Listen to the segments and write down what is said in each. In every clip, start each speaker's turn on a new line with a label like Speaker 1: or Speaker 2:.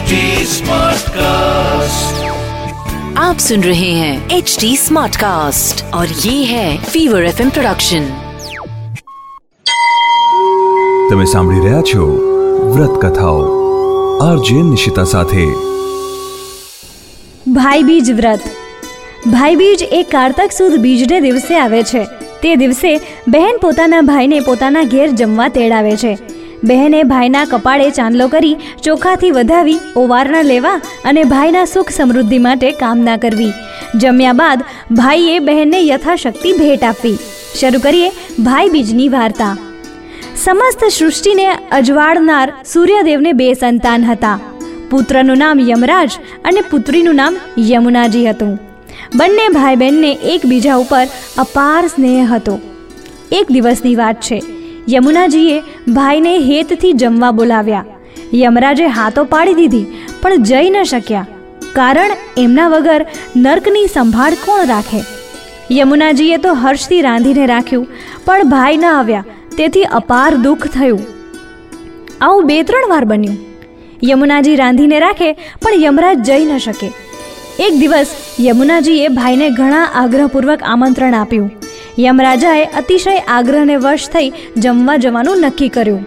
Speaker 1: HD Smartcast.
Speaker 2: आप सुन रहे हैं एच डी स्मार्ट कास्ट और ये है फीवर एफ प्रोडक्शन
Speaker 3: તમે સાંભળી રહ્યા છો વ્રત કથાઓ આરજે નિશિતા સાથે
Speaker 4: ભાઈબીજ વ્રત ભાઈબીજ એ કારતક સુદ બીજને દિવસે આવે છે તે દિવસે બહેન પોતાના ભાઈને પોતાના ઘેર જમવા તેડાવે છે બહેને ભાઈના કપાળે ચાંદલો કરી ચોખાથી વધાવી, ઓવારણા લેવા અને ભાઈના સુખ સમૃદ્ધિ માટે કામના કરવી. જમ્યા બાદ ભાઈએ બહેનને યથાશક્તિ ભેટ આપવી. શરૂ કરીએ ભાઈબીજની વાર્તા. સમસ્ત સૃષ્ટિને અજવાળનાર સૂર્યદેવને બે સંતાન હતા. પુત્રનું નામ યમરાજ અને પુત્રીનું નામ યમુનાજી હતું. બંને ભાઈ બહેનને એકબીજા ઉપર અપાર સ્નેહ હતો. એક દિવસની વાત છે. યમુનાજીએ ભાઈને હેતથી જમવા બોલાવ્યા. યમરાજે હાથો પાડી દીધી, પણ જઈ ન શક્યા. કારણ એમના વગર નર્કની સંભાળ કોણ રાખે? યમુનાજીએ તો હર્ષથી રાંધીને રાખ્યું, પણ ભાઈ ન આવ્યા, તેથી અપાર દુઃખ થયું. આવું બે ત્રણ વાર બન્યું. યમુનાજી રાંધીને રાખે, પણ યમરાજ જઈ ન શકે. એક દિવસ યમુનાજીએ ભાઈને ઘણા આગ્રહપૂર્વક આમંત્રણ આપ્યું. યમરાજાએ અતિશય આગ્રહને વશ થઈ જમવા જવાનું નક્કી કર્યું.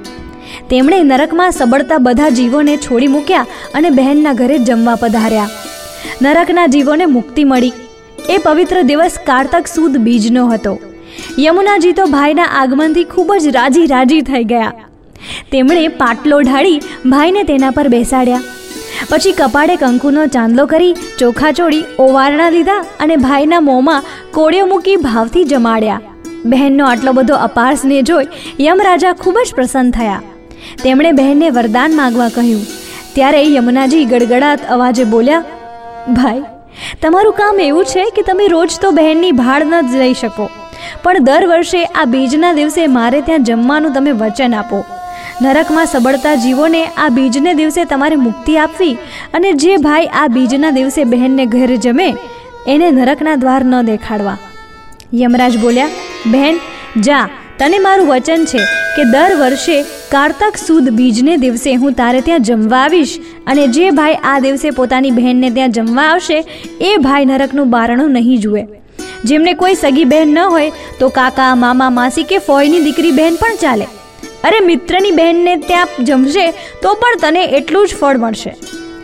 Speaker 4: તેમણે નરકમાં સબળતા બધા જીવોને છોડી મૂક્યા અને બહેનના ઘરે જમવા પધાર્યા. નરકના જીવોને મુક્તિ મળી. એ પવિત્ર દિવસ કારતક સુદ બીજનો હતો. યમુનાજી તો ભાઈના આગમનથી ખૂબ જ રાજી રાજી થઈ ગયા. તેમણે પાટલો ઢાળી ભાઈને તેના પર બેસાડ્યા. પછી કપાળે કંકુનો ચાંદલો કરી ચોખા ચોળી, ઓવારણા લીધા અને ભાઈના મોંમાં કોળિયો મૂકી ભાવથી જમાડ્યા. બહેનનો આટલો બધો અપાર સ્નેહ જોઈ યમરાજા ખૂબ જ પ્રસન્ન થયા. તેમણે બહેનને વરદાન માગવા કહ્યું. ત્યારે યમુનાજી ગડગડાટ અવાજે બોલ્યા, ભાઈ, તમારું કામ એવું છે કે તમે રોજ તો બહેનની ભાળ ન જ લઈ શકો. પણ દર વર્ષે આ બીજના દિવસે મારે ત્યાં જમવાનું તમે વચન આપો. નરકમાં સબળતા જીવોને આ બીજને દિવસે તમારે મુક્તિ આપવી અને જે ભાઈ આ બીજના દિવસે બહેનને ઘરે જમે, એને નરકના દ્વાર ન દેખાડવા. યમરાજ બોલ્યા, બહેન, જા, તને મારું વચન છે કે દર વર્ષે કારતક સુદ બીજને દિવસે હું તારે ત્યાં જમવા આવીશ અને જે ભાઈ આ દિવસે પોતાની બહેનને ત્યાં જમવા આવશે, એ ભાઈ નરકનું બારણું નહીં જુએ. જેમને કોઈ સગી બહેન ન હોય, તો કાકા, મામા, માસી કે ફોયની દીકરી બહેન પણ ચાલે. અરે મિત્રની બહેનને ત્યાં જમશે તો પણ તને એટલું જ ફળ મળશે.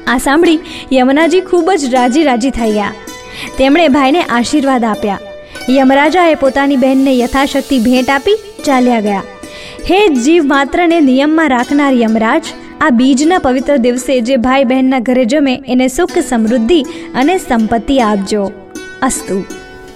Speaker 4: આ સાંભળી યમુનાજી ખૂબ જ રાજી રાજી થઈ ગયા. તેમણે ભાઈને આશીર્વાદ આપ્યા. યમરાજાએ પોતાની બહેનને યથાશક્તિ ભેટ આપી ચાલ્યા ગયા. હે જીવ માત્રને નિયમમાં રાખનાર યમરાજ, આ બીજના પવિત્ર દિવસે જે ભાઈ બહેનના ઘરે જમે એને સુખ સમૃદ્ધિ અને સંપત્તિ આપજો. અસ્તુ.